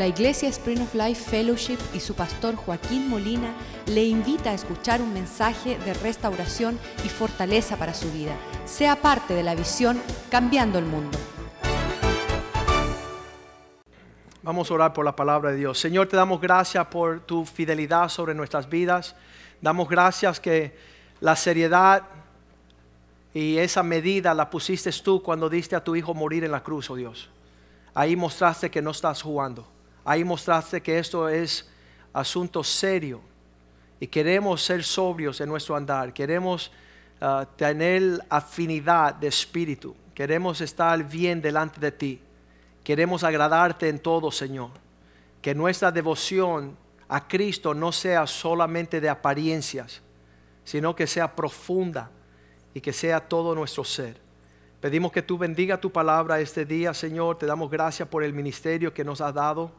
La Iglesia Spring of Life Fellowship y su pastor Joaquín Molina le invita a escuchar un mensaje de restauración y fortaleza para su vida. Sea parte de la visión Cambiando el Mundo. Vamos a orar por la palabra de Dios. Señor, te damos gracias por tu fidelidad sobre nuestras vidas. Damos gracias que la seriedad y esa medida la pusiste tú cuando diste a tu hijo morir en la cruz, oh Dios. Ahí mostraste que no estás jugando. Ahí mostraste que esto es asunto serio y queremos ser sobrios en nuestro andar. Queremos ah, tener afinidad de espíritu. Queremos estar bien delante de ti. Queremos agradarte en todo, Señor. Que nuestra devoción a Cristo no sea solamente de apariencias, sino que sea profunda y que sea todo nuestro ser. Pedimos que tú bendiga tu palabra este día, Señor. Te damos gracias por el ministerio que nos has dado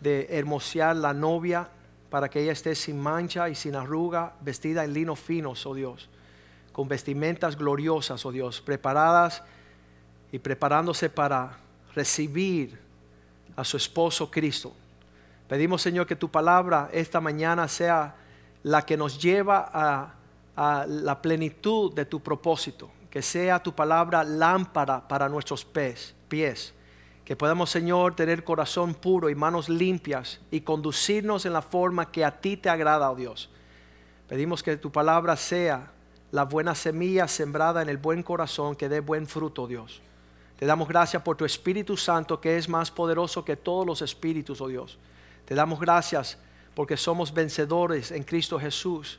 de hermosear la novia para que ella esté sin mancha y sin arruga, vestida en lino finos, oh Dios, con vestimentas gloriosas, oh Dios, preparadas y preparándose para recibir a su esposo Cristo. Pedimos, Señor, que tu palabra esta mañana sea la que nos lleva a, la plenitud de tu propósito, que sea tu palabra lámpara para nuestros pies que podamos, Señor, tener corazón puro y manos limpias y conducirnos en la forma que a ti te agrada, oh Dios. Pedimos que tu palabra sea la buena semilla sembrada en el buen corazón que dé buen fruto, oh Dios. Te damos gracias por tu Espíritu Santo que es más poderoso que todos los espíritus, oh Dios. Te damos gracias porque somos vencedores en Cristo Jesús.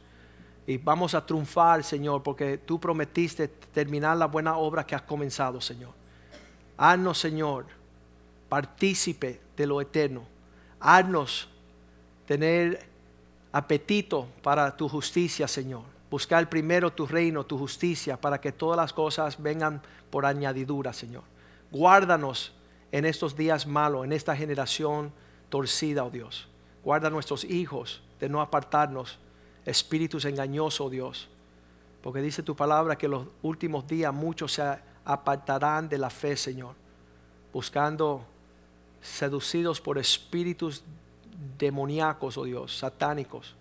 Y vamos a triunfar, Señor, porque tú prometiste terminar la buena obra que has comenzado, Señor. Haznos, Señor, partícipe de lo eterno. Haznos tener apetito para tu justicia, Señor. Buscar primero tu reino, tu justicia, para que todas las cosas vengan por añadidura, Señor. Guárdanos en estos días malos, en esta generación torcida, oh Dios. Guarda a nuestros hijos de no apartarnos, espíritus engañosos, oh Dios. Porque dice tu palabra que los últimos días muchos se apartarán de la fe, Señor, buscando seducidos por espíritus demoníacos, oh Dios, satánicos.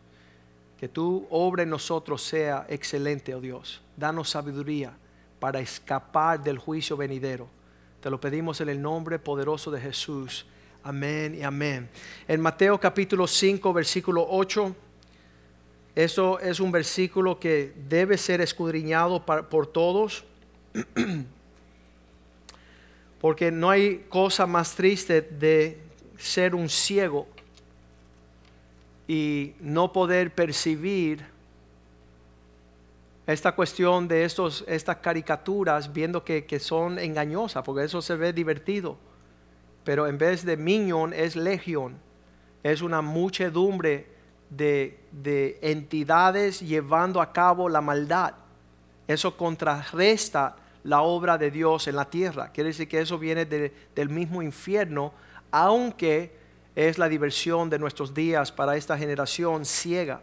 Que tu obra en nosotros sea excelente, oh Dios. Danos sabiduría para escapar del juicio venidero. Te lo pedimos en el nombre poderoso de Jesús. Amén y amén. En Mateo capítulo 5, versículo 8. Eso es un versículo que debe ser escudriñado por todos. Porque no hay cosa más triste de ser un ciego y no poder percibir esta cuestión de estos, estas caricaturas, viendo que, son engañosas, porque eso se ve divertido. Pero en vez de minion es legión, es una muchedumbre de, de entidades llevando a cabo la maldad. Eso contrarresta la obra de Dios en la tierra. Quiere decir que eso viene del mismo infierno, aunque es la diversión de nuestros días para esta generación ciega.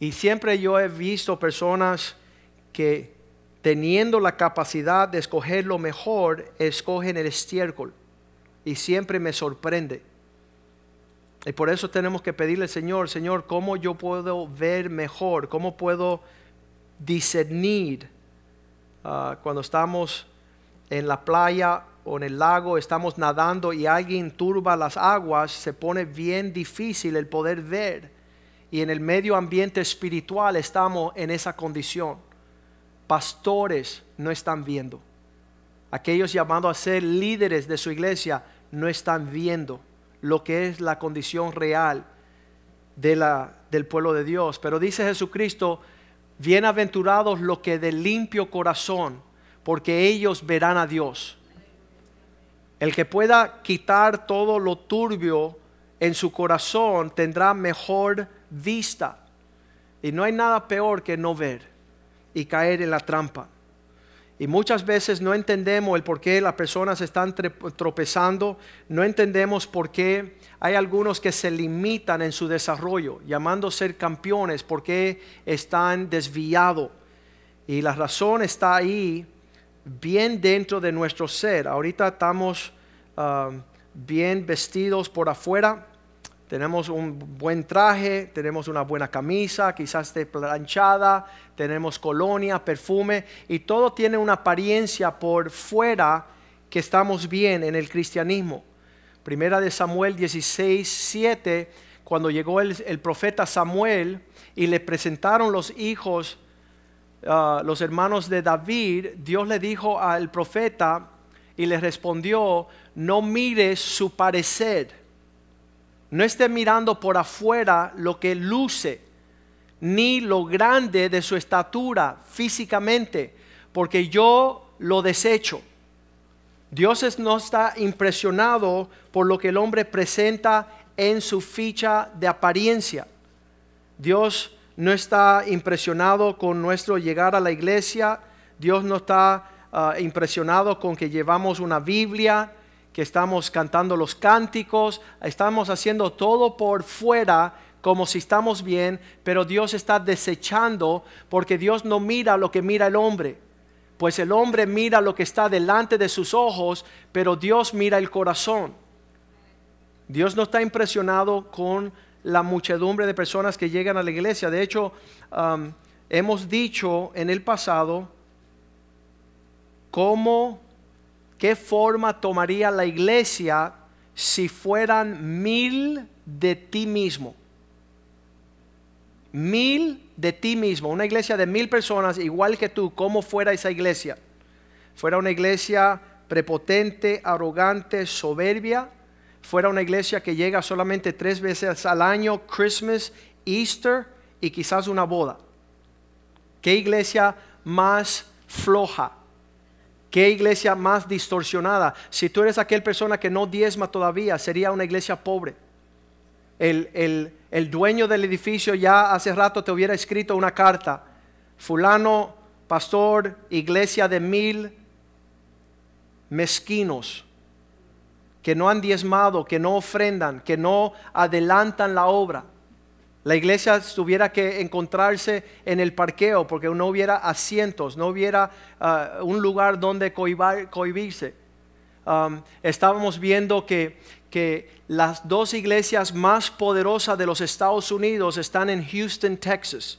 Y siempre yo he visto personas que teniendo la capacidad de escoger lo mejor, escogen el estiércol. Y siempre me sorprende. Y por eso tenemos que pedirle al Señor, Señor, ¿cómo yo puedo ver mejor? ¿Cómo puedo discernir Ah, cuando estamos en la playa o en el lago, estamos nadando y alguien turba las aguas, se pone bien difícil el poder ver. Y en el medio ambiente espiritual estamos en esa condición. Pastores no están viendo. Aquellos llamados a ser líderes de su iglesia no están viendo lo que es la condición real de la, del pueblo de Dios. Pero dice Jesucristo, Bienaventurados los que de limpio corazón, porque ellos verán a Dios. El que pueda quitar todo lo turbio en su corazón tendrá mejor vista. Y no hay nada peor que no ver y caer en la trampa. Y muchas veces no entendemos el por qué las personas están tropezando, no entendemos por qué hay algunos que se limitan en su desarrollo, llamando ser campeones, porque están desviados. Y la razón está ahí, bien dentro de nuestro ser. Ahorita estamos ah, bien vestidos por afuera. Tenemos un buen traje, tenemos una buena camisa, quizás de planchada, tenemos colonia, perfume, y todo tiene una apariencia por fuera que estamos bien en el cristianismo. Primera de Samuel 16, 7, cuando llegó el, profeta Samuel y le presentaron los hijos, ah, los hermanos de David, Dios le dijo al profeta y le respondió, no mires su parecer no esté mirando por afuera lo que luce, ni lo grande de su estatura físicamente, porque yo lo desecho. Dios no está impresionado por lo que el hombre presenta en su ficha de apariencia. Dios no está impresionado con nuestro llegar a la iglesia. Dios no está ah, impresionado con que llevamos una Biblia que estamos cantando los cánticos, estamos haciendo todo por fuera como si estamos bien, pero Dios está desechando porque Dios no mira lo que mira el hombre. Pues el hombre mira lo que está delante de sus ojos, pero Dios mira el corazón. Dios no está impresionado con la muchedumbre de personas que llegan a la iglesia. De hecho, hemos dicho en el pasado cómo ¿Qué forma tomaría la iglesia si fueran mil de ti mismo? Mil de ti mismo, una iglesia de mil personas igual que tú, ¿cómo fuera esa iglesia? ¿Fuera una iglesia prepotente, arrogante, soberbia? ¿Fuera una iglesia que llega solamente tres veces al año, Christmas, Easter y quizás una boda? ¿Qué iglesia más floja? ¿Qué iglesia más distorsionada? Si tú eres aquel persona que no diezma todavía, sería una iglesia pobre. El, el, dueño del edificio ya hace rato te hubiera escrito una carta. Fulano, pastor, iglesia de mil mezquinos que no han diezmado, que no ofrendan, que no adelantan la obra. La iglesia tuviera que encontrarse en el parqueo porque no hubiera asientos, no hubiera ah, un lugar donde cohibirse. Um, estábamos viendo que, que las dos iglesias más poderosas de los Estados Unidos están en Houston, Texas.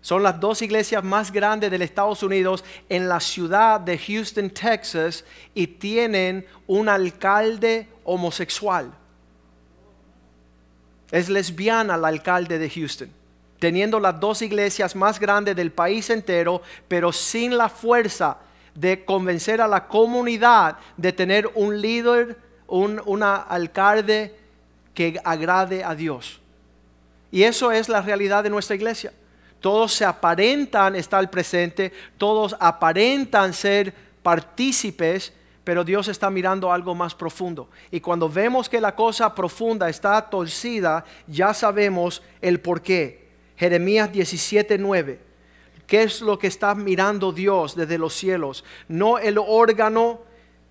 Son las dos iglesias más grandes del Estados Unidos en la ciudad de Houston, Texas, y tienen un alcalde homosexual. Es lesbiana la alcalde de Houston, teniendo las dos iglesias más grandes del país entero, pero sin la fuerza de convencer a la comunidad de tener un líder, un una alcalde que agrade a Dios. Y eso es la realidad de nuestra iglesia. Todos se aparentan estar presente, todos aparentan ser partícipes, pero Dios está mirando algo más profundo. Y cuando vemos que la cosa profunda está torcida, ya sabemos el por qué. Jeremías 17:9. ¿Qué es lo que está mirando Dios desde los cielos? No el órgano,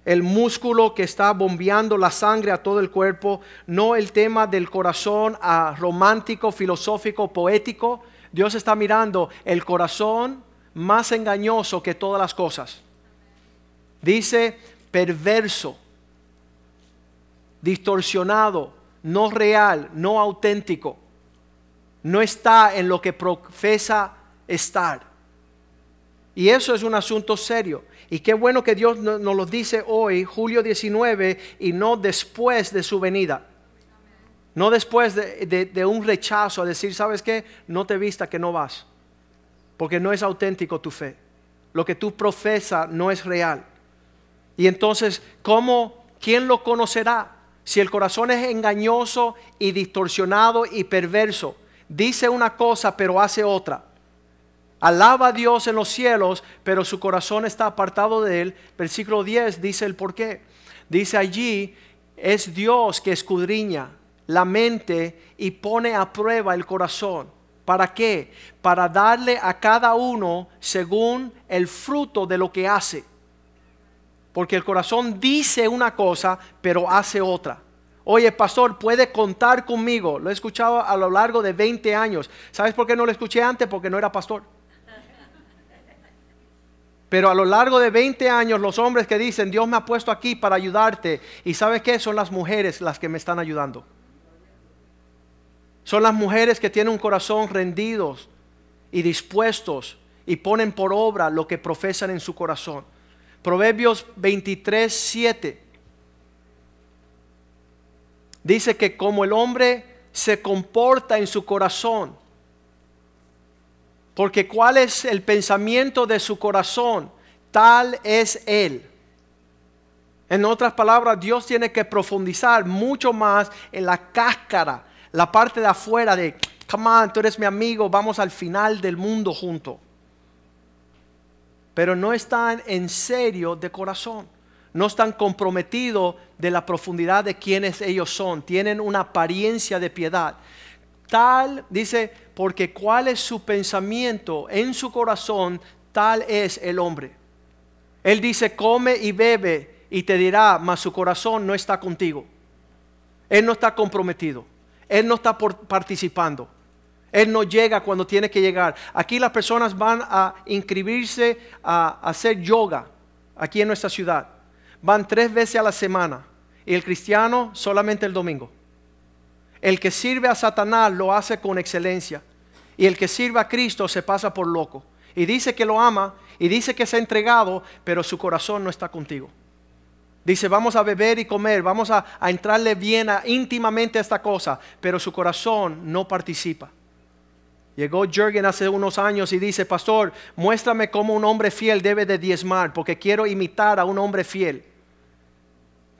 el músculo que está bombeando la sangre a todo el cuerpo, no el tema del corazón a romántico, filosófico, poético. Dios está mirando el corazón más engañoso que todas las cosas. Dice perverso, distorsionado, no real, no auténtico. No está en lo que profesa estar. Y eso es un asunto serio. Y qué bueno que Dios nos lo dice hoy, julio 19, y no después de su venida. No después de, un rechazo a decir, ¿sabes qué? No te vista que no vas. Porque no es auténtico tu fe. Lo que tú profesas no es real. Y entonces, ¿cómo, quién lo conocerá? Si el corazón es engañoso y distorsionado y perverso, dice una cosa pero hace otra. Alaba a Dios en los cielos, pero su corazón está apartado de él. Versículo 10 dice el por qué. Dice allí, es Dios que escudriña la mente y pone a prueba el corazón. ¿Para qué? Para darle a cada uno según el fruto de lo que hace. Porque el corazón dice una cosa, pero hace otra. Oye, pastor, puede contar conmigo. Lo he escuchado a lo largo de 20 años. ¿Sabes por qué no lo escuché antes? Porque no era pastor. Pero a lo largo de 20 años los hombres que dicen, Dios me ha puesto aquí para ayudarte, y ¿sabes qué? Son las mujeres las que me están ayudando. Son las mujeres que tienen un corazón rendidos y dispuestos y ponen por obra lo que profesan en su corazón. Proverbios 23, 7 dice que como el hombre se comporta en su corazón, porque cuál es el pensamiento de su corazón, tal es él. En otras palabras, Dios tiene que profundizar mucho más en la cáscara, la parte de afuera de, come on, tú eres mi amigo, vamos al final del mundo juntos. Pero no están en serio de corazón, no están comprometidos de la profundidad de quienes ellos son, tienen una apariencia de piedad. Tal, dice, porque cuál es su pensamiento en su corazón, tal es el hombre. Él dice, come y bebe y te dirá, mas su corazón no está contigo. Él no está comprometido. Él no está participando. Él no llega cuando tiene que llegar. Aquí las personas van a inscribirse a hacer yoga, aquí en nuestra ciudad. Van tres veces a la semana. Y el cristiano solamente el domingo. El que sirve a Satanás lo hace con excelencia. Y el que sirve a Cristo se pasa por loco. Y dice que lo ama y dice que se ha entregado, pero su corazón no está contigo. Dice, vamos a beber y comer, vamos a, entrarle bien íntimamente a esta cosa, pero su corazón no participa. Llegó Jürgen hace unos años y dice, pastor, muéstrame cómo un hombre fiel debe de diezmar, porque quiero imitar a un hombre fiel.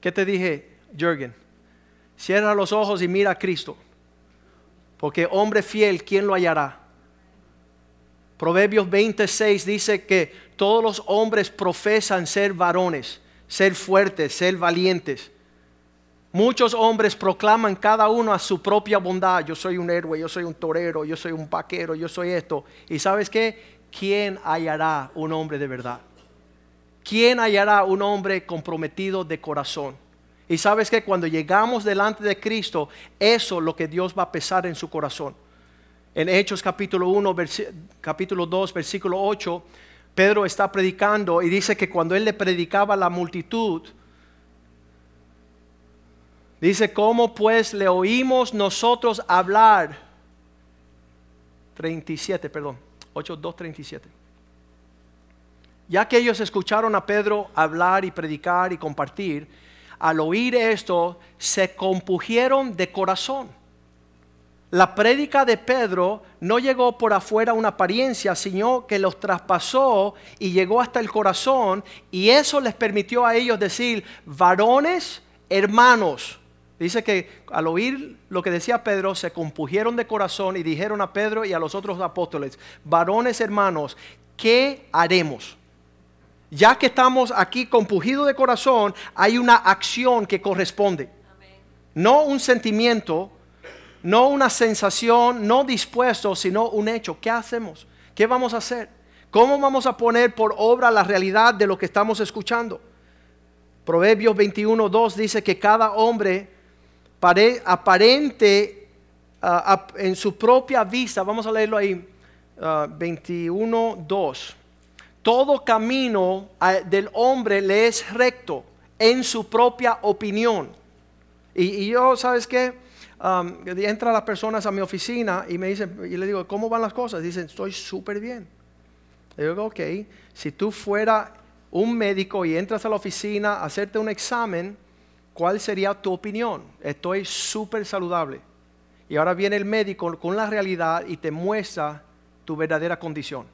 ¿Qué te dije, Jürgen? Cierra los ojos y mira a Cristo, porque hombre fiel, ¿quién lo hallará? Proverbios 26 dice que todos los hombres profesan ser varones ser fuertes, ser valientes. Muchos hombres proclaman cada uno a su propia bondad. Yo soy un héroe, yo soy un torero, yo soy un vaquero, yo soy esto. ¿Y sabes qué? ¿Quién hallará un hombre de verdad? ¿Quién hallará un hombre comprometido de corazón? Y sabes que cuando llegamos delante de Cristo, eso es lo que Dios va a pesar en su corazón. En Hechos capítulo 1, capítulo 2, versículo 8, Pedro está predicando y dice que cuando él le predicaba a la multitud, dice, ¿cómo pues le oímos nosotros hablar? 37, perdón, 8, 2, 37. Ya que ellos escucharon a Pedro hablar y predicar y compartir, al oír esto se compugieron de corazón la prédica de Pedro no llegó por afuera una apariencia, sino que los traspasó y llegó hasta el corazón y eso les permitió a ellos decir, varones, hermanos. Dice que al oír lo que decía Pedro, se compugieron de corazón y dijeron a Pedro y a los otros apóstoles, varones, hermanos, ¿qué haremos? Ya que estamos aquí compugidos de corazón, hay una acción que corresponde. No un sentimiento, no una sensación, no dispuesto, sino un hecho. ¿Qué hacemos? ¿Qué vamos a hacer? ¿Cómo vamos a poner por obra la realidad de lo que estamos escuchando? Proverbios 21, 2 dice que cada hombre aparente ah, en su propia vista, vamos a leerlo ahí, 21, ah, 2. Todo camino ah, del hombre le es recto en su propia opinión. Y, yo, ¿sabes qué? um, entra las personas a mi oficina y me dicen, y le digo, ¿cómo van las cosas? Dicen, estoy súper bien. Le digo, ok, si tú fuera un médico y entras a la oficina a hacerte un examen, ¿cuál sería tu opinión? Estoy súper saludable. Y ahora viene el médico con la realidad y te muestra tu verdadera condición.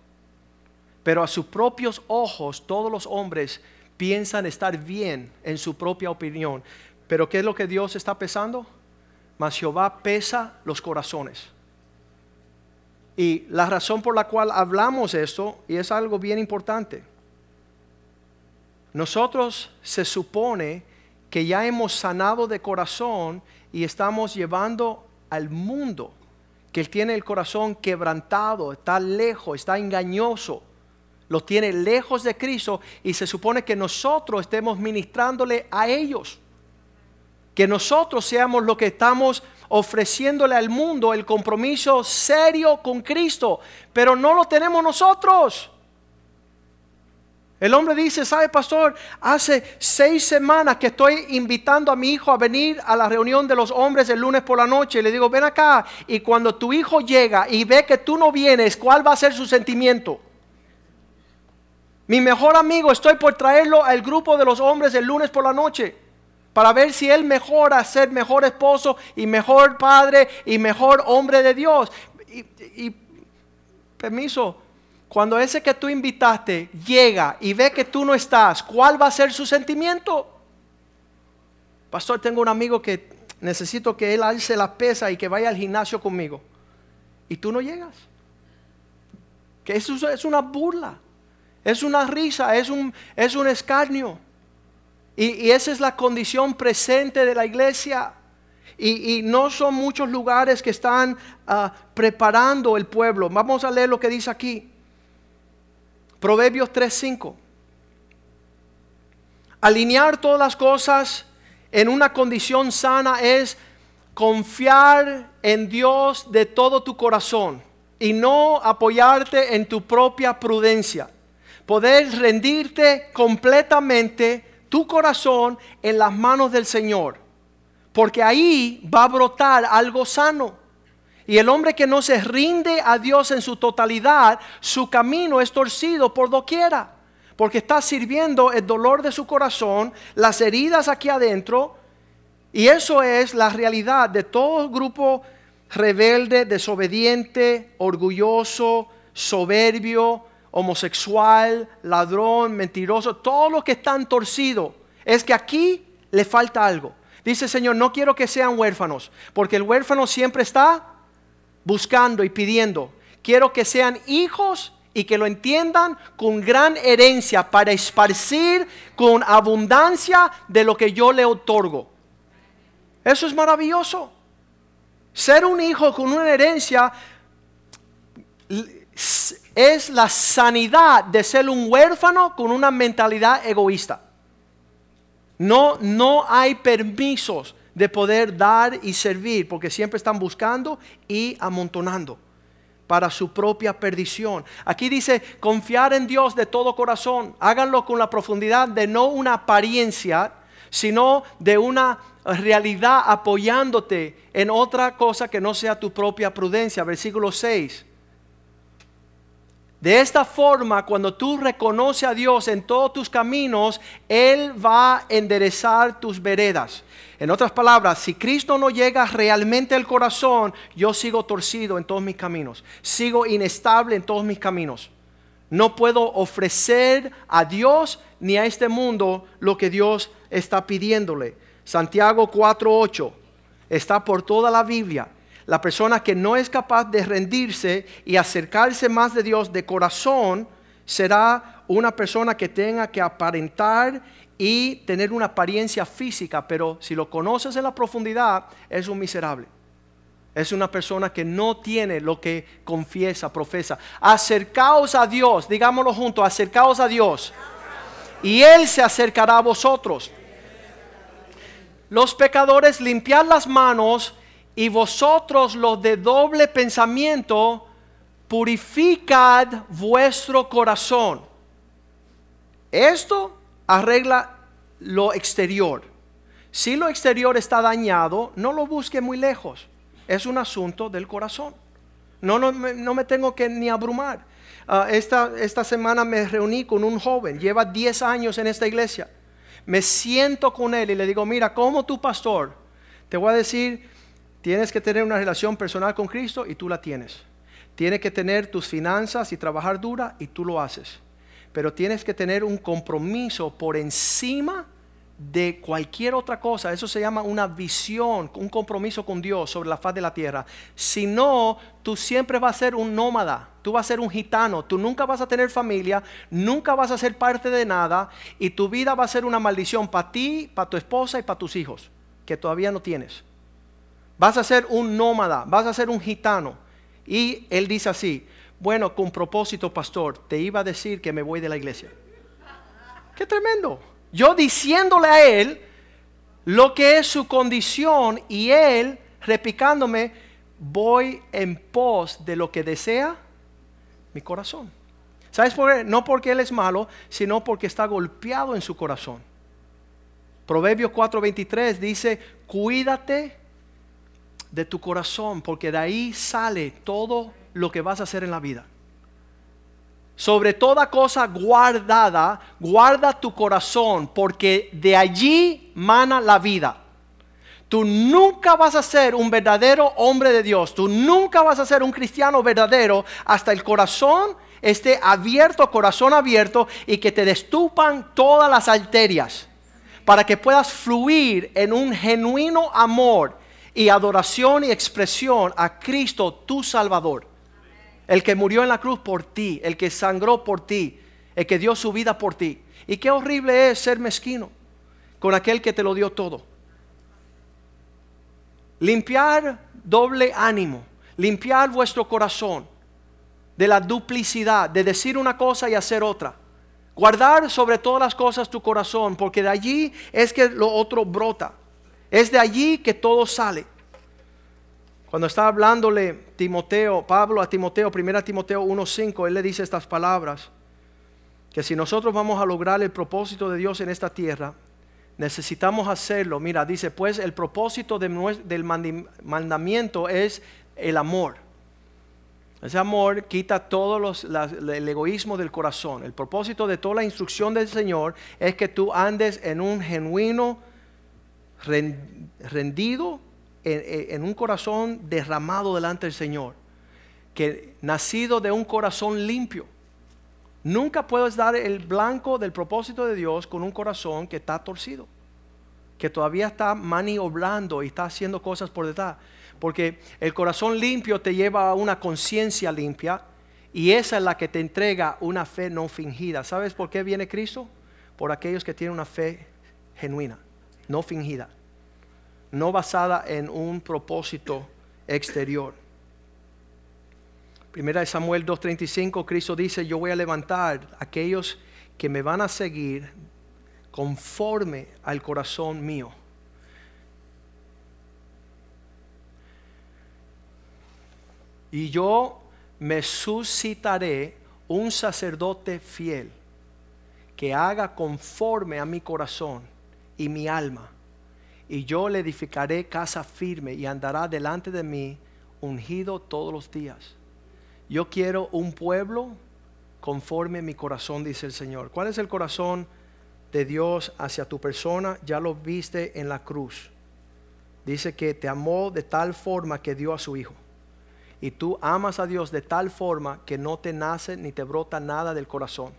Pero a sus propios ojos todos los hombres piensan estar bien en su propia opinión. Pero ¿qué es lo que Dios está pesando? mas Jehová pesa los corazones. Y la razón por la cual hablamos esto, y es algo bien importante, nosotros se supone que ya hemos sanado de corazón y estamos llevando al mundo que tiene el corazón quebrantado, está lejos, está engañoso, lo tiene lejos de Cristo y se supone que nosotros estemos ministrándole a ellos que nosotros seamos los que estamos ofreciéndole al mundo el compromiso serio con Cristo, pero no lo tenemos nosotros. El hombre dice, ¿sabe, pastor? Hace seis semanas que estoy invitando a mi hijo a venir a la reunión de los hombres el lunes por la noche. Le digo, ven acá. Y cuando tu hijo llega y ve que tú no vienes, ¿cuál va a ser su sentimiento? Mi mejor amigo, estoy por traerlo al grupo de los hombres el lunes por la noche. Para ver si él mejora ser mejor esposo y mejor padre y mejor hombre de Dios. y permiso, cuando ese que tú invitaste llega y ve que tú no estás, ¿cuál va a ser su sentimiento? Pastor, tengo un amigo que necesito que él alce la pesa y que vaya al gimnasio conmigo. Y tú no llegas. Que eso es una burla, es una risa, es un, es un escarnio. Y, esa es la condición presente de la iglesia. Y, no son muchos lugares que están ah, preparando el pueblo. Vamos a leer lo que dice aquí. Proverbios 3:5. Alinear todas las cosas en una condición sana es confiar en Dios de todo tu corazón y no apoyarte en tu propia prudencia. Poder rendirte completamente tu corazón en las manos del Señor. Porque ahí va a brotar algo sano. Y el hombre que no se rinde a Dios en su totalidad, su camino es torcido por doquiera. Porque está sirviendo el dolor de su corazón, las heridas aquí adentro. Y eso es la realidad de todo grupo rebelde, desobediente, orgulloso, soberbio, homosexual, ladrón, mentiroso. Todo lo que están torcido es que aquí le falta algo. Dice Señor, no quiero que sean huérfanos, porque el huérfano siempre está buscando y pidiendo. Quiero que sean hijos y que lo entiendan con gran herencia para esparcir con abundancia de lo que yo le otorgo. Eso es maravilloso. Ser un hijo con una herencia es la sanidad de ser un huérfano con una mentalidad egoísta. No, no hay permisos de poder dar y servir, porque siempre están buscando y amontonando para su propia perdición. Aquí dice, confiar en Dios de todo corazón. Háganlo con la profundidad de no una apariencia, sino de una realidad apoyándote en otra cosa que no sea tu propia prudencia. Versículo 6. De esta forma, cuando tú reconoces a Dios en todos tus caminos, Él va a enderezar tus veredas. En otras palabras, si Cristo no llega realmente al corazón, yo sigo torcido en todos mis caminos, sigo inestable en todos mis caminos. No puedo ofrecer a Dios ni a este mundo lo que Dios está pidiéndole. Santiago 4:8 está por toda la Biblia. La persona que no es capaz de rendirse y acercarse más de Dios de corazón será una persona que tenga que aparentar y tener una apariencia física, pero si lo conoces en la profundidad, es un miserable. Es una persona que no tiene lo que confiesa, profesa. Acercaos a Dios, digámoslo juntos, acercaos a Dios. Y Él se acercará a vosotros. Los pecadores, limpiad las manos y vosotros los de doble pensamiento, purificad vuestro corazón. Esto arregla lo exterior. Si lo exterior está dañado, no lo busque muy lejos. Es un asunto del corazón. No, no, no me tengo que ni abrumar. Ah, esta, esta semana me reuní con un joven, lleva 10 años en esta iglesia. Me siento con él y le digo, mira, como tu pastor, te voy a decir, tienes que tener una relación personal con Cristo y tú la tienes. Tienes que tener tus finanzas y trabajar dura y tú lo haces pero tienes que tener un compromiso por encima de cualquier otra cosa. Eso se llama una visión, un compromiso con Dios sobre la faz de la tierra. Si no, tú siempre vas a ser un nómada, tú vas a ser un gitano, tú nunca vas a tener familia, nunca vas a ser parte de nada y tu vida va a ser una maldición para ti, para tu esposa y para tus hijos, que todavía no tienes. Vas a ser un nómada, vas a ser un gitano. Y él dice así, bueno, con propósito, pastor, te iba a decir que me voy de la iglesia. Qué tremendo. Yo diciéndole a él lo que es su condición y él repicándome, voy en pos de lo que desea mi corazón. ¿Sabes por qué? No porque Él es malo, sino porque está golpeado en su corazón. Proverbios 4:23 dice, cuídate de tu corazón, porque de ahí sale todo lo que vas a hacer en la vida. Sobre toda cosa guardada, guarda tu corazón, porque de allí mana la vida. Tú nunca vas a ser un verdadero hombre de Dios. Tú nunca vas a ser un cristiano verdadero hasta el corazón esté abierto, corazón abierto y que te destupan todas las arterias para que puedas fluir en un genuino amor y adoración y expresión a Cristo, tu Salvador. El que murió en la cruz por ti, el que sangró por ti, el que dio su vida por ti. Y qué horrible es ser mezquino con aquel que te lo dio todo. Limpiar doble ánimo, limpiar vuestro corazón de la duplicidad, de decir una cosa y hacer otra. Guardar sobre todas las cosas tu corazón, porque de allí es que lo otro brota. Es de allí que todo sale. Cuando está hablándole Timoteo, Pablo a Timoteo, 1 Timoteo 1.5, él le dice estas palabras, que si nosotros vamos a lograr el propósito de Dios en esta tierra, necesitamos hacerlo. Mira, dice, pues el propósito del mandamiento es el amor. Ese amor quita todo el egoísmo del corazón. El propósito de toda la instrucción del Señor es que tú andes en un genuino rendido, en, un corazón derramado delante del Señor. Que nacido de un corazón limpio. Nunca puedes dar el blanco del propósito de Dios con un corazón que está torcido, que todavía está maniobrando y está haciendo cosas por detrás. Porque el corazón limpio te lleva a una conciencia limpia y esa es la que te entrega una fe no fingida. ¿Sabes por qué viene Cristo? Por aquellos que tienen una fe genuina, no fingida, no basada en un propósito exterior. Primera de Samuel 2.35, Cristo dice, yo voy a levantar a aquellos que me van a seguir conforme al corazón mío. y yo me suscitaré un sacerdote fiel que haga conforme a mi corazón y mi alma. Y yo le edificaré casa firme y andará delante de mí ungido todos los días. Yo quiero un pueblo conforme mi corazón, dice el Señor. ¿Cuál es el corazón de Dios hacia tu persona? Ya lo viste en la cruz. Dice que te amó de tal forma que dio a su Hijo y tú amas a Dios de tal forma que no te nace ni te brota nada del corazón.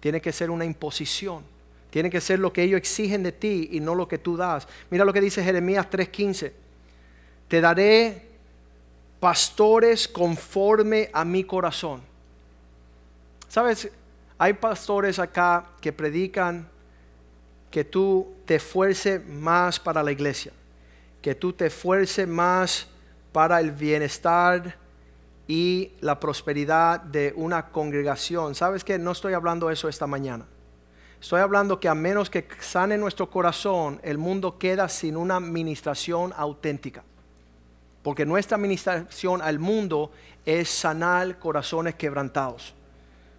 Tiene que ser una imposición. Tiene que ser lo que ellos exigen de ti y no lo que tú das. Mira lo que dice Jeremías 3:15. Te daré pastores conforme a mi corazón. Sabes, hay pastores acá que predican que tú te esfuerces más para la iglesia, que tú te esfuerces más para el bienestar y la prosperidad de una congregación. ¿Sabes que No estoy hablando eso esta mañana. Estoy hablando que a menos que sane nuestro corazón, el mundo queda sin una administración auténtica. Porque nuestra administración al mundo es sanar corazones quebrantados.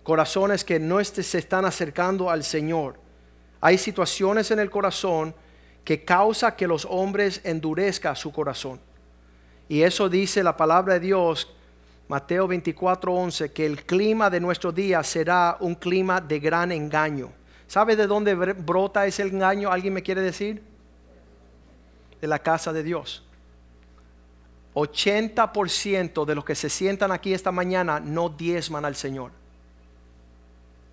Corazones que no se están acercando al Señor. Hay situaciones en el corazón que causa que los hombres endurezcan su corazón. Y eso dice la palabra de Dios, Mateo 24:11, que el clima de nuestro día será un clima de gran engaño. ¿Sabe de dónde brota ese engaño? ¿Alguien me quiere decir? De la casa de Dios. 80% de los que se sientan aquí esta mañana no diezman al Señor.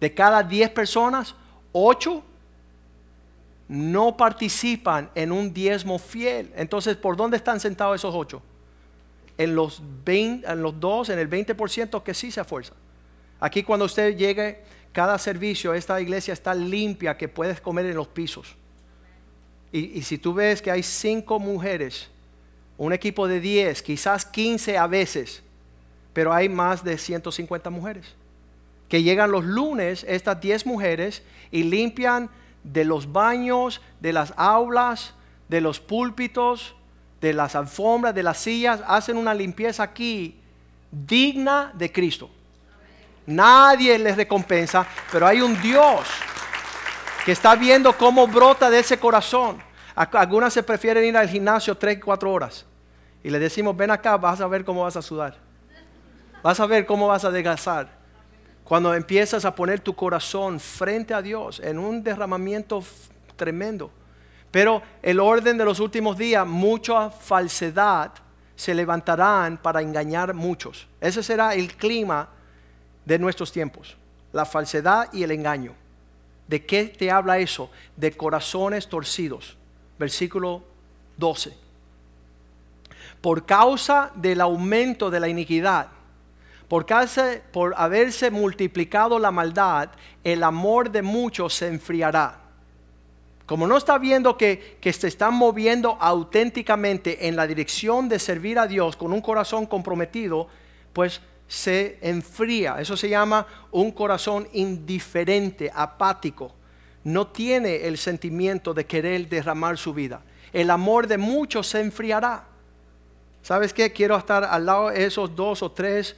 De cada 10 personas, 8 no participan en un diezmo fiel. Entonces, ¿por dónde están sentados esos 8? en los, 20, en los dos, en el 20% que sí se esfuerza. Aquí cuando usted llegue, cada servicio, esta iglesia está limpia, que puedes comer en los pisos. Y, y si tú ves que hay cinco mujeres, un equipo de 10, quizás 15 a veces, pero hay más de 150 mujeres. Que llegan los lunes, estas 10 mujeres, y limpian de los baños, de las aulas, de los púlpitos, de las alfombras, de las sillas, hacen una limpieza aquí digna de Cristo. Nadie les recompensa, pero hay un Dios que está viendo cómo brota de ese corazón. Algunas se prefieren ir al gimnasio 3, 4 horas. Y le decimos, ven acá, vas a ver cómo vas a sudar. Vas a ver cómo vas a adelgazar. Cuando empiezas a poner tu corazón frente a Dios en un derramamiento tremendo. Pero el orden de los últimos días, mucha falsedad se levantarán para engañar muchos. Ese será el clima de nuestros tiempos. La falsedad y el engaño. ¿De qué te habla eso? De corazones torcidos. Versículo 12. Por causa del aumento de la iniquidad, por, causa, por haberse multiplicado la maldad, el amor de muchos se enfriará. Como no está viendo que, que se están moviendo auténticamente en la dirección de servir a Dios con un corazón comprometido, pues se enfría. Eso se llama un corazón indiferente, apático. No tiene el sentimiento de querer derramar su vida. El amor de muchos se enfriará. ¿Sabes qué? Quiero estar al lado de esos dos o tres,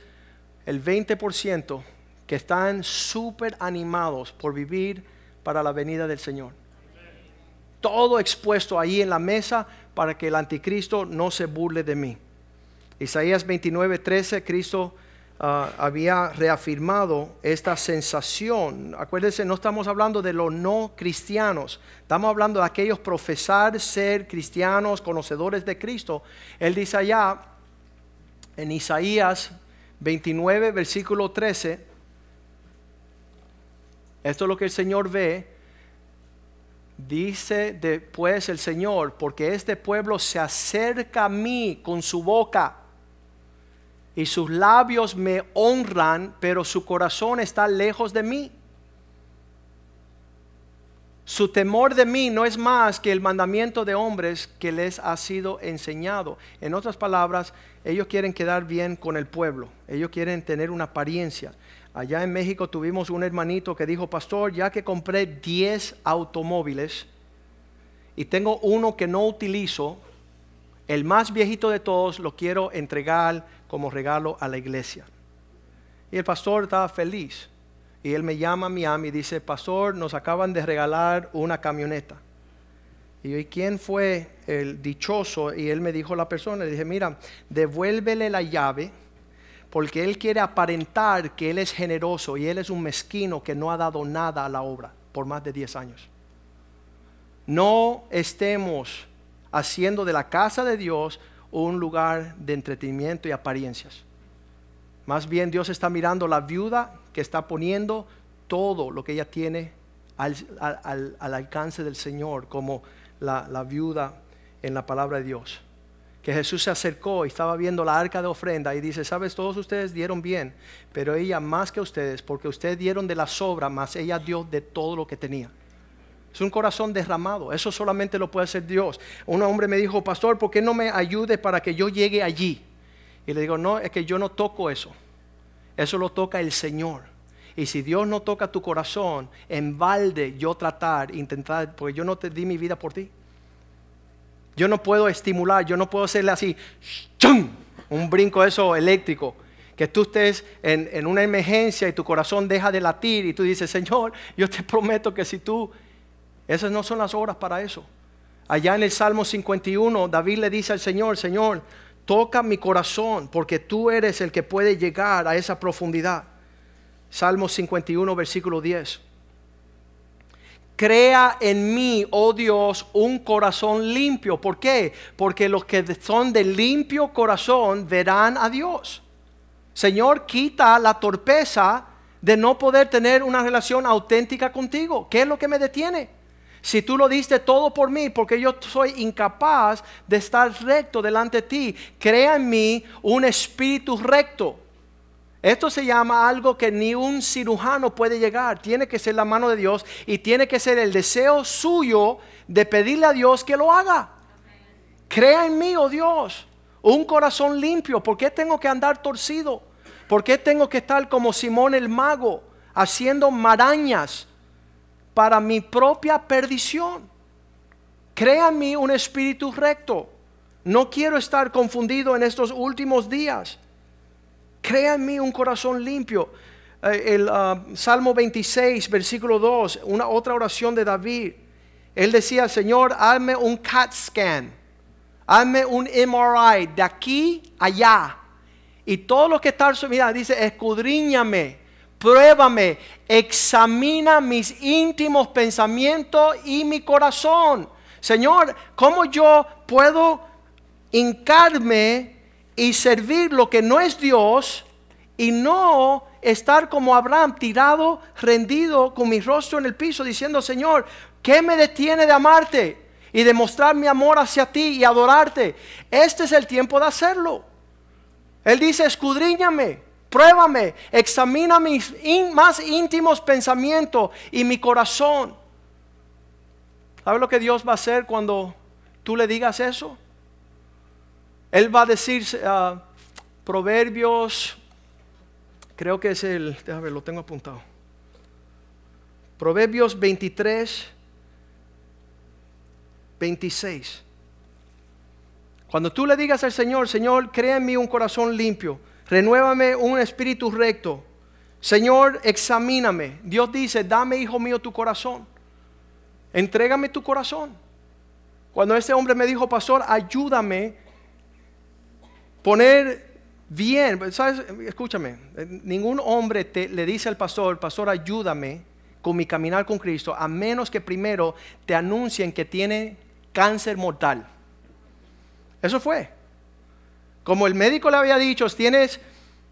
el 20% que están súper animados por vivir para la venida del Señor. Todo expuesto ahí en la mesa para que el anticristo no se burle de mí. Isaías 29, 13, Cristo Ah, había reafirmado esta sensación. Acuérdense, no estamos hablando de los no cristianos, estamos hablando de aquellos profesar ser cristianos, conocedores de Cristo. Él dice allá en Isaías 29, versículo 13, esto es lo que el Señor ve. Dice después el Señor, porque este pueblo se acerca a mí con su boca y sus labios me honran, pero su corazón está lejos de mí. Su temor de mí no es más que el mandamiento de hombres que les ha sido enseñado. En otras palabras, ellos quieren quedar bien con el pueblo, ellos quieren tener una apariencia. Allá en México tuvimos un hermanito que dijo, pastor, ya que compré 10 automóviles y tengo uno que no utilizo, el más viejito de todos lo quiero entregar como regalo a la iglesia. Y el pastor estaba feliz. Y él me llama a Miami y dice, pastor, nos acaban de regalar una camioneta. Y yo, ¿y quién fue el dichoso? Y él me dijo la persona, le dije, mira, devuélvele la llave porque él quiere aparentar que él es generoso y él es un mezquino que no ha dado nada a la obra por más de 10 años. No estemos haciendo de la casa de Dios un lugar de entretenimiento y apariencias. Más bien Dios está mirando la viuda que está poniendo todo lo que ella tiene al, alcance del Señor, como la, la, viuda en la palabra de Dios. Que Jesús se acercó y estaba viendo la arca de ofrenda y dice, sabes, todos ustedes dieron bien, pero ella más que ustedes, porque ustedes dieron de la sobra, más ella dio de todo lo que tenía. Es un corazón derramado. Eso solamente lo puede hacer Dios. Un hombre me dijo, pastor, ¿por qué no me ayude para que yo llegue allí? Y le digo, no, es que yo no toco eso. Eso lo toca el Señor. Y si Dios no toca tu corazón, en balde yo tratar, intentar, porque yo no te di mi vida por ti. Yo no puedo estimular, yo no puedo hacerle así, un brinco eso eléctrico. Que tú estés en una emergencia y tu corazón deja de latir y tú dices, Señor, yo te prometo que si tú esas no son las horas para eso. Allá en el Salmo 51, David le dice al Señor, Señor, toca mi corazón porque tú eres el que puede llegar a esa profundidad. Salmo 51, versículo 10. Crea en mí, oh Dios, un corazón limpio. ¿Por qué? Porque los que son de limpio corazón verán a Dios. Señor, quita la torpeza de no poder tener una relación auténtica contigo. ¿Qué es lo que me detiene? Si tú lo diste todo por mí, porque yo soy incapaz de estar recto delante de ti, crea en mí un espíritu recto. Esto se llama algo que ni un cirujano puede llegar. Tiene que ser la mano de Dios y tiene que ser el deseo suyo de pedirle a Dios que lo haga. Crea en mí, oh Dios, un corazón limpio. ¿Por qué tengo que andar torcido? ¿Por qué tengo que estar como Simón el mago, haciendo marañas? Para mi propia perdición. Crea en mí un espíritu recto. No quiero estar confundido en estos últimos días. Crea en mí un corazón limpio. eh, el ah, Salmo 26, versículo 2, una otra oración de David. Él decía, Señor, hazme un CAT scan, hazme un MRI de aquí allá. Y todo lo que está vida dice, escudriñame, pruébame, examina mis íntimos pensamientos y mi corazón. Señor, ¿cómo yo puedo hincarme y servir lo que no es Dios y no estar como Abraham, tirado, rendido, con mi rostro en el piso, diciendo, Señor, ¿qué me detiene de amarte? Y de mostrar mi amor hacia ti y adorarte. Este es el tiempo de hacerlo. Él dice, escudriñame, pruébame, examina mis más íntimos pensamientos y mi corazón. ¿Sabes lo que Dios va a hacer cuando tú le digas eso? Él va a decir, uh, Proverbios Creo que es el, déjame ver, lo tengo apuntado. Proverbios 23, 26. Cuando tú le digas al Señor, Señor, crea en mí un corazón limpio, renuévame un espíritu recto. Señor, examíname. Dios dice, dame, hijo mío, tu corazón. Entrégame tu corazón. Cuando ese hombre me dijo, pastor, ayúdame poner bien, ¿sabes? escúchame, ningún hombre te, le dice al pastor, pastor, ayúdame con mi caminar con Cristo, a menos que primero te anuncien que tiene cáncer mortal. Eso fue. Como el médico le había dicho, tienes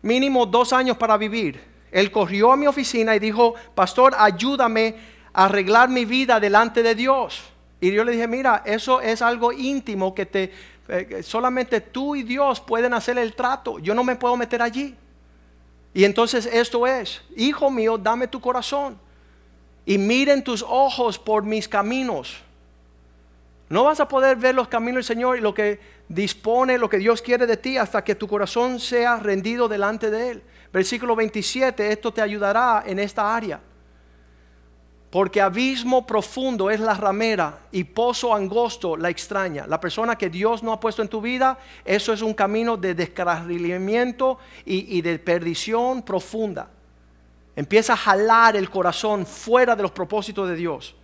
mínimo dos años para vivir. Él corrió a mi oficina y dijo, pastor, ayúdame a arreglar mi vida delante de Dios. Y yo le dije, mira, eso es algo íntimo que te eh, solamente tú y Dios pueden hacer el trato. Yo no me puedo meter allí. Y entonces esto es, hijo mío, dame tu corazón y miren tus ojos por mis caminos. No vas a poder ver los caminos del Señor y lo que dispone, lo que Dios quiere de ti hasta que tu corazón sea rendido delante de Él. Versículo 27, esto te ayudará en esta área. Porque abismo profundo es la ramera y pozo angosto la extraña. La persona que Dios no ha puesto en tu vida, eso es un camino de descarrilamiento y, y de perdición profunda. Empieza a jalar el corazón fuera de los propósitos de Dios.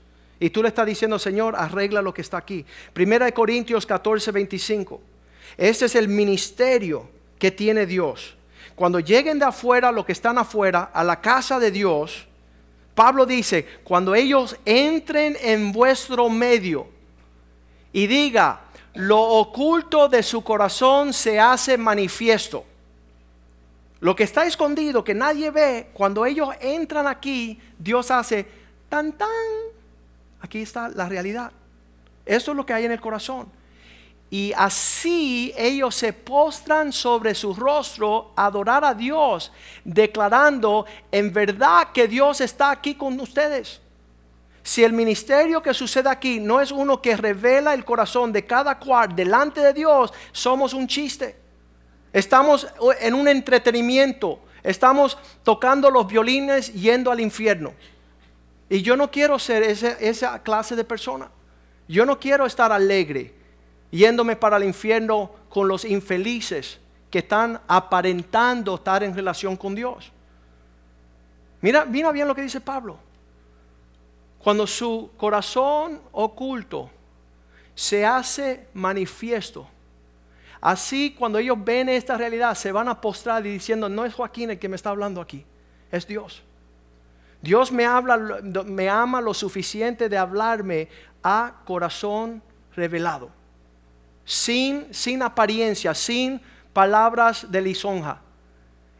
Y tú le estás diciendo, Señor, arregla lo que está aquí. Primera de Corintios 14, 25. Este es el ministerio que tiene Dios. Cuando lleguen de afuera, los que están afuera, a la casa de Dios, Pablo dice, cuando ellos entren en vuestro medio y diga, lo oculto de su corazón se hace manifiesto. Lo que está escondido, que nadie ve, cuando ellos entran aquí, Dios hace tan tan. Aquí está la realidad. Eso es lo que hay en el corazón. Y así ellos se postran sobre su rostro adorar a Dios, declarando en verdad que Dios está aquí con ustedes. Si el ministerio que sucede aquí no es uno que revela el corazón de cada cual delante de Dios, somos un chiste. Estamos en un entretenimiento, estamos tocando los violines yendo al infierno. Y yo no quiero ser esa clase de persona. Yo no quiero estar alegre yéndome para el infierno con los infelices que están aparentando estar en relación con Dios. Mira, mira bien lo que dice Pablo. Cuando su corazón oculto se hace manifiesto, así cuando ellos ven esta realidad se van a postrar y diciendo, no es Joaquín el que me está hablando aquí, es Dios. Dios me habla, me ama lo suficiente de hablarme a corazón revelado sin, sin apariencia, sin palabras de lisonja.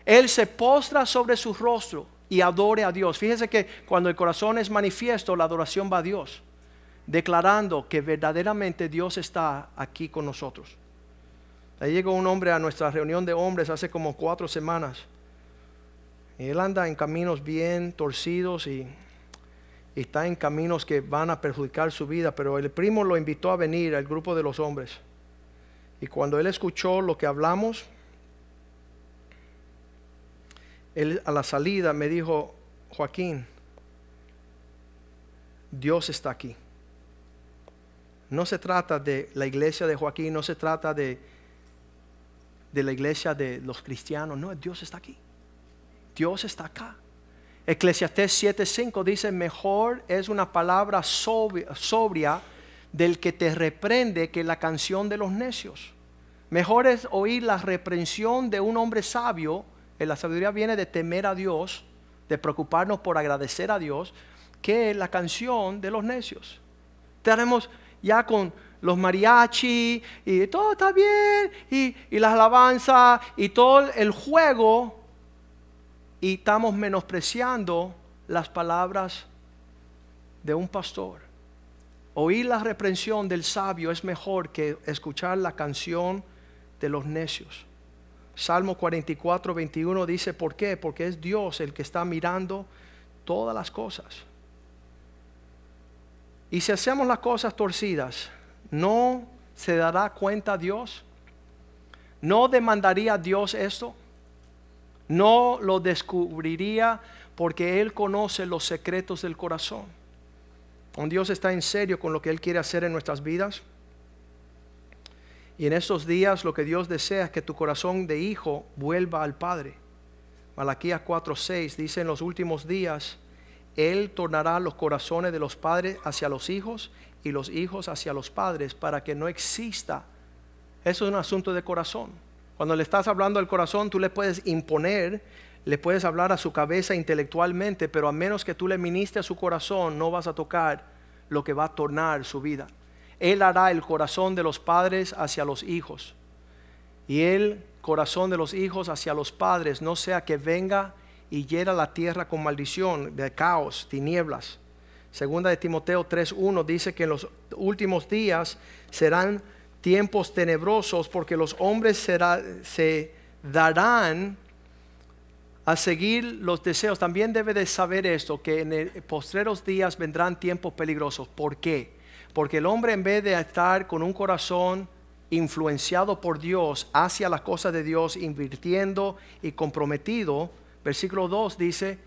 Él se postra sobre su rostro y adore a Dios. Fíjese que cuando el corazón es manifiesto, la adoración va a Dios, declarando que verdaderamente Dios está aquí con nosotros. Ahí llegó un hombre a nuestra reunión de hombres hace como cuatro semanas. Él anda en caminos bien torcidos y, está en caminos que van a perjudicar su vida, pero el primo lo invitó a venir al grupo de los hombres. Y cuando él escuchó lo que hablamos, él a la salida me dijo, Joaquín, Dios está aquí. No se trata de la iglesia de Joaquín, no se trata de la iglesia de los cristianos, no, Dios está aquí. Dios está acá. Eclesiastés 7:5 dice, mejor es una palabra sobria, del que te reprende que la canción de los necios. Mejor es oír la reprensión de un hombre sabio, la sabiduría viene de temer a Dios, de preocuparnos por agradecer a Dios, que la canción de los necios. Tenemos ya con los mariachi y todo está bien y, y las alabanzas y todo el juego y estamos menospreciando las palabras de un pastor. Oír la reprensión del sabio es mejor que escuchar la canción de los necios. Salmo 44, 21 dice, ¿por qué? Porque es Dios el que está mirando todas las cosas. Y si hacemos las cosas torcidas, ¿no se dará cuenta Dios? ¿No demandaría Dios esto? No lo descubriría porque Él conoce los secretos del corazón. Un Dios está en serio con lo que Él quiere hacer en nuestras vidas. Y en estos días lo que Dios desea es que tu corazón de hijo vuelva al Padre. Malaquías 4:6 dice en los últimos días, Él tornará los corazones de los padres hacia los hijos y los hijos hacia los padres para que no exista. Eso es un asunto de corazón. Cuando le estás hablando al corazón, tú le puedes imponer, le puedes hablar a su cabeza intelectualmente, pero a menos que tú le ministres a su corazón, no vas a tocar lo que va a tornar su vida. Él hará el corazón de los padres hacia los hijos y el corazón de los hijos hacia los padres, no sea que venga y hiera la tierra con maldición, de caos, tinieblas. Segunda de Timoteo 3.1 dice que en los últimos días serán tiempos tenebrosos porque los hombres se darán a seguir los deseos. También debe de saber esto, que en el postreros días vendrán tiempos peligrosos. ¿Por qué? Porque el hombre en vez de estar con un corazón influenciado por Dios hacia las cosas de Dios, invirtiendo y comprometido, versículo 2 dice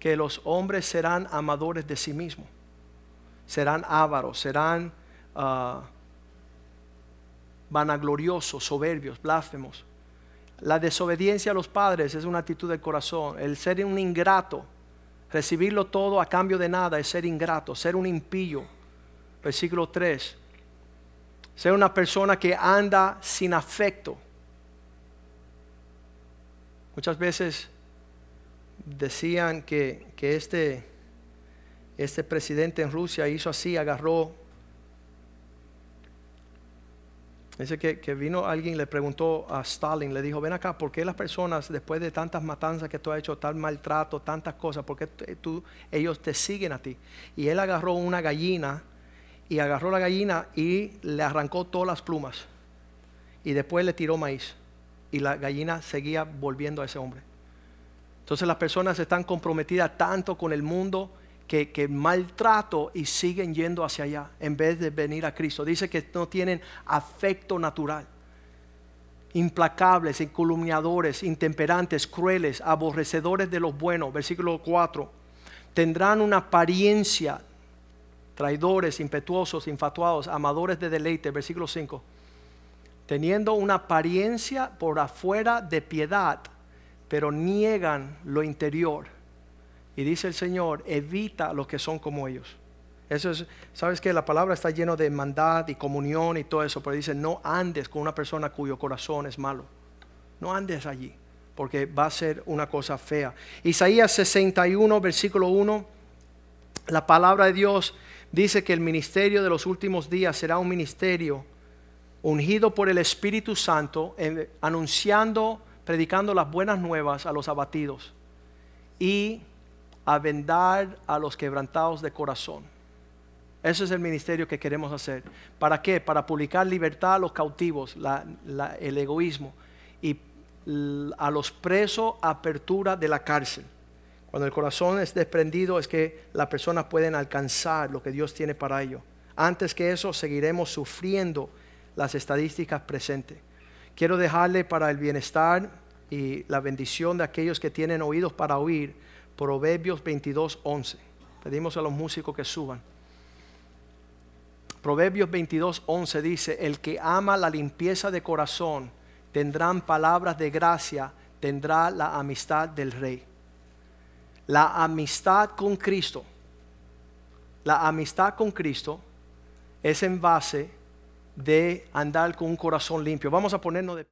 que los hombres serán amadores de sí mismos, serán ávaros, serán... Ah, vanagloriosos, soberbios, blasfemos. La desobediencia a los padres es una actitud del corazón. El ser un ingrato, recibirlo todo a cambio de nada es ser ingrato, ser un impío. Versículo 3. Ser una persona que anda sin afecto. Muchas veces decían que, que este, este presidente en Rusia hizo así, agarró Dice que, vino alguien le preguntó a Stalin, le dijo, ven acá, ¿por qué las personas después de tantas matanzas que tú has hecho, tal maltrato, tantas cosas, por qué tú, ellos te siguen a ti? Y él agarró una gallina y agarró la gallina y le arrancó todas las plumas. Y después le tiró maíz. Y la gallina seguía volviendo a ese hombre. Entonces las personas están comprometidas tanto con el mundo que, maltrato y siguen yendo hacia allá en vez de venir a Cristo. Dice que no tienen afecto natural. Implacables, incolumniadores, intemperantes, crueles, aborrecedores de los buenos. Versículo 4. Tendrán una apariencia, traidores, impetuosos, infatuados, amadores de deleite. Versículo 5. Teniendo una apariencia por afuera de piedad, pero niegan lo interior y dice el Señor, evita los que son como ellos. Eso es, sabes que la palabra está lleno de maldad y comunión y todo eso, pero dice, no andes con una persona cuyo corazón es malo. No andes allí, porque va a ser una cosa fea. Isaías 61, versículo 1, la palabra de Dios dice que el ministerio de los últimos días será un ministerio ungido por el Espíritu Santo, anunciando, predicando las buenas nuevas a los abatidos y a vendar a los quebrantados de corazón. Ese es el ministerio que queremos hacer. ¿Para qué? Para publicar libertad a los cautivos, el egoísmo, y a los presos apertura de la cárcel. Cuando el corazón es desprendido es que las personas pueden alcanzar lo que Dios tiene para ellos. Antes que eso seguiremos sufriendo las estadísticas presentes. Quiero dejarle para el bienestar y la bendición de aquellos que tienen oídos para oír Proverbios 22, 11. Pedimos a los músicos que suban. Proverbios 22, 11 dice, el que ama la limpieza de corazón tendrán palabras de gracia, tendrá la amistad del rey. La amistad con Cristo, la amistad con Cristo es en base de andar con un corazón limpio. Vamos a ponernos de